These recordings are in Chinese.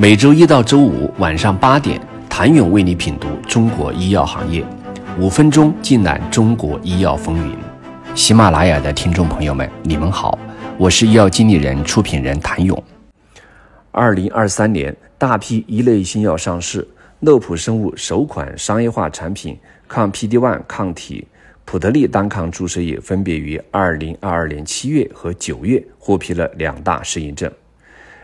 每周一到周五晚上八点，谭勇为你品读中国医药行业，五分钟尽览中国医药风云。喜马拉雅的听众朋友们，你们好，我是医药经理人、出品人谭勇。二零二三年，大批一类新药上市，乐普生物首款商业化产品抗 PD-1 抗体普特利单抗注射液，分别于二零二二年七月和九月获批了两大适应症。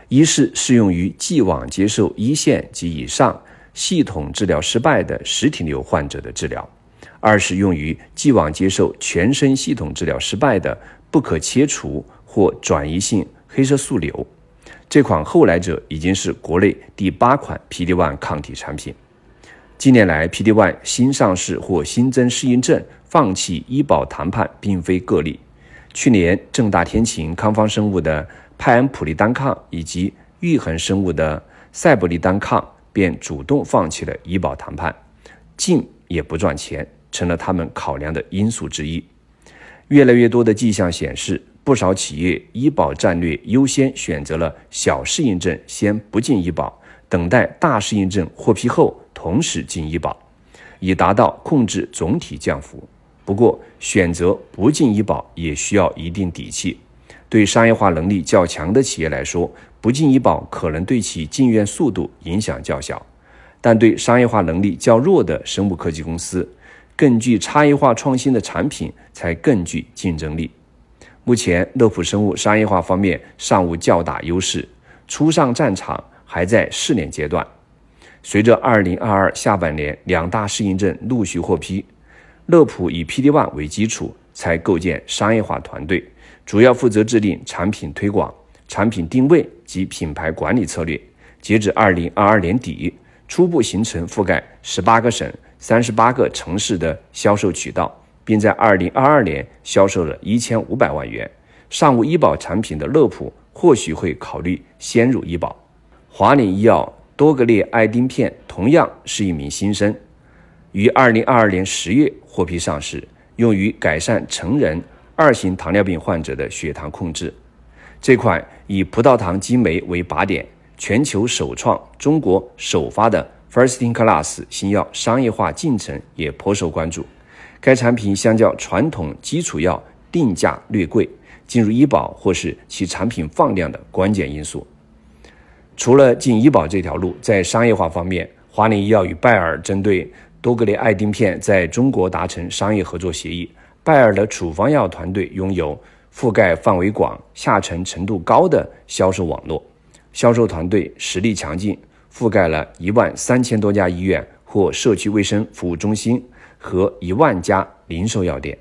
一是适用于既往接受一线及以上系统治疗失败的实体瘤患者的治疗；二是用于既往接受全身系统治疗失败的不可切除或转移性黑色素瘤。这款后来者已经是国内第八款 PD-1 抗体产品。近年来，PD-1 新上市或新增适应症放弃医保谈判并非个例。去年，正大天晴康方生物的派恩普利单抗以及玉衡生物的赛博利单抗便主动放弃了医保谈判，进也不赚钱，成了他们考量的因素之一。越来越多的迹象显示，不少企业医保战略优先选择了小适应症先不进医保，等待大适应症获批后同时进医保，以达到控制总体降幅。不过，选择不进医保也需要一定底气。对商业化能力较强的企业来说，不进医保可能对其进院速度影响较小；但对商业化能力较弱的生物科技公司，更具差异化创新的产品才更具竞争力。目前，乐普生物商业化方面尚无较大优势，初上战场还在试炼阶段。随着2022下半年两大适应症陆续获批，乐普以 PD-1 为基础，才构建商业化团队。主要负责制定产品推广、产品定位及品牌管理策略。截止二零二二年底，初步形成覆盖十八个省、三十八个城市的销售渠道，并在二零二二年销售了一千五百万元。尚无医保产品的乐普或许会考虑先入医保。华领医药多格列爱丁片同样是一名新生，于二零二二年十月获批上市，用于改善成人。二型糖尿病患者的血糖控制，这款以葡萄糖激酶为靶点、全球首创、中国首发的 First-in-class 新药商业化进程也颇受关注。该产品相较传统基础药定价略贵，进入医保或是其产品放量的关键因素。除了进医保这条路，在商业化方面，华林医药与拜耳针对多格列爱丁片在中国达成商业合作协议。拜耳的处方药团队拥有覆盖范围广、下沉程度高的销售网络，销售团队实力强劲，覆盖了一万三千多家医院或社区卫生服务中心和一万家零售药店。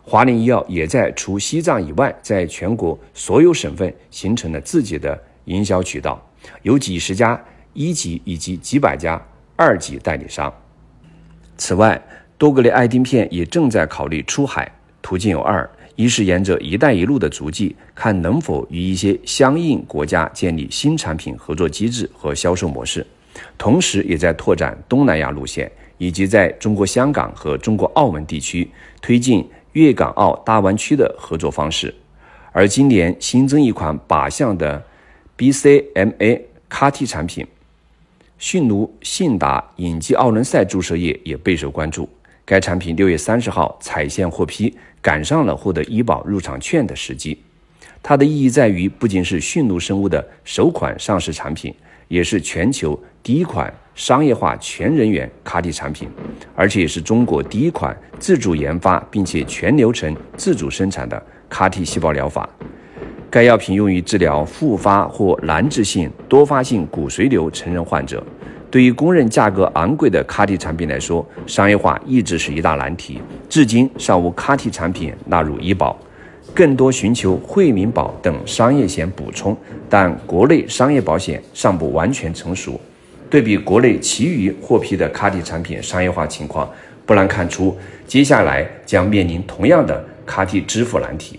华林医药也在除西藏以外，在全国所有省份形成了自己的营销渠道，有几十家一级以及几百家二级代理商。此外，多格列爱丁片也正在考虑出海，途径有二：一是沿着“一带一路”的足迹，看能否与一些相应国家建立新产品合作机制和销售模式；同时，也在拓展东南亚路线，以及在中国香港和中国澳门地区推进粤港澳大湾区的合作方式。而今年新增一款靶向的 BCMA CAR-T 产品——迅奴信达隐基奥伦赛注射液也备受关注。该产品六月三十号采线获批，赶上了获得医保入场券的时机。它的意义在于，不仅是迅奴生物的首款上市产品，也是全球第一款商业化全人员 CAR-T 产品，而且也是中国第一款自主研发并且全流程自主生产的 CAR-T 细胞疗法。该药品用于治疗复发或难治性多发性骨髓瘤成人患者。对于公认价格昂贵的 CAR-T 产品来说，商业化一直是一大难题，至今尚无 CAR-T 产品纳入医保，更多寻求惠民保等商业险补充，但国内商业保险尚不完全成熟。对比国内其余获批的 CAR-T 产品商业化情况，不难看出，接下来将面临同样的 CAR-T 支付难题。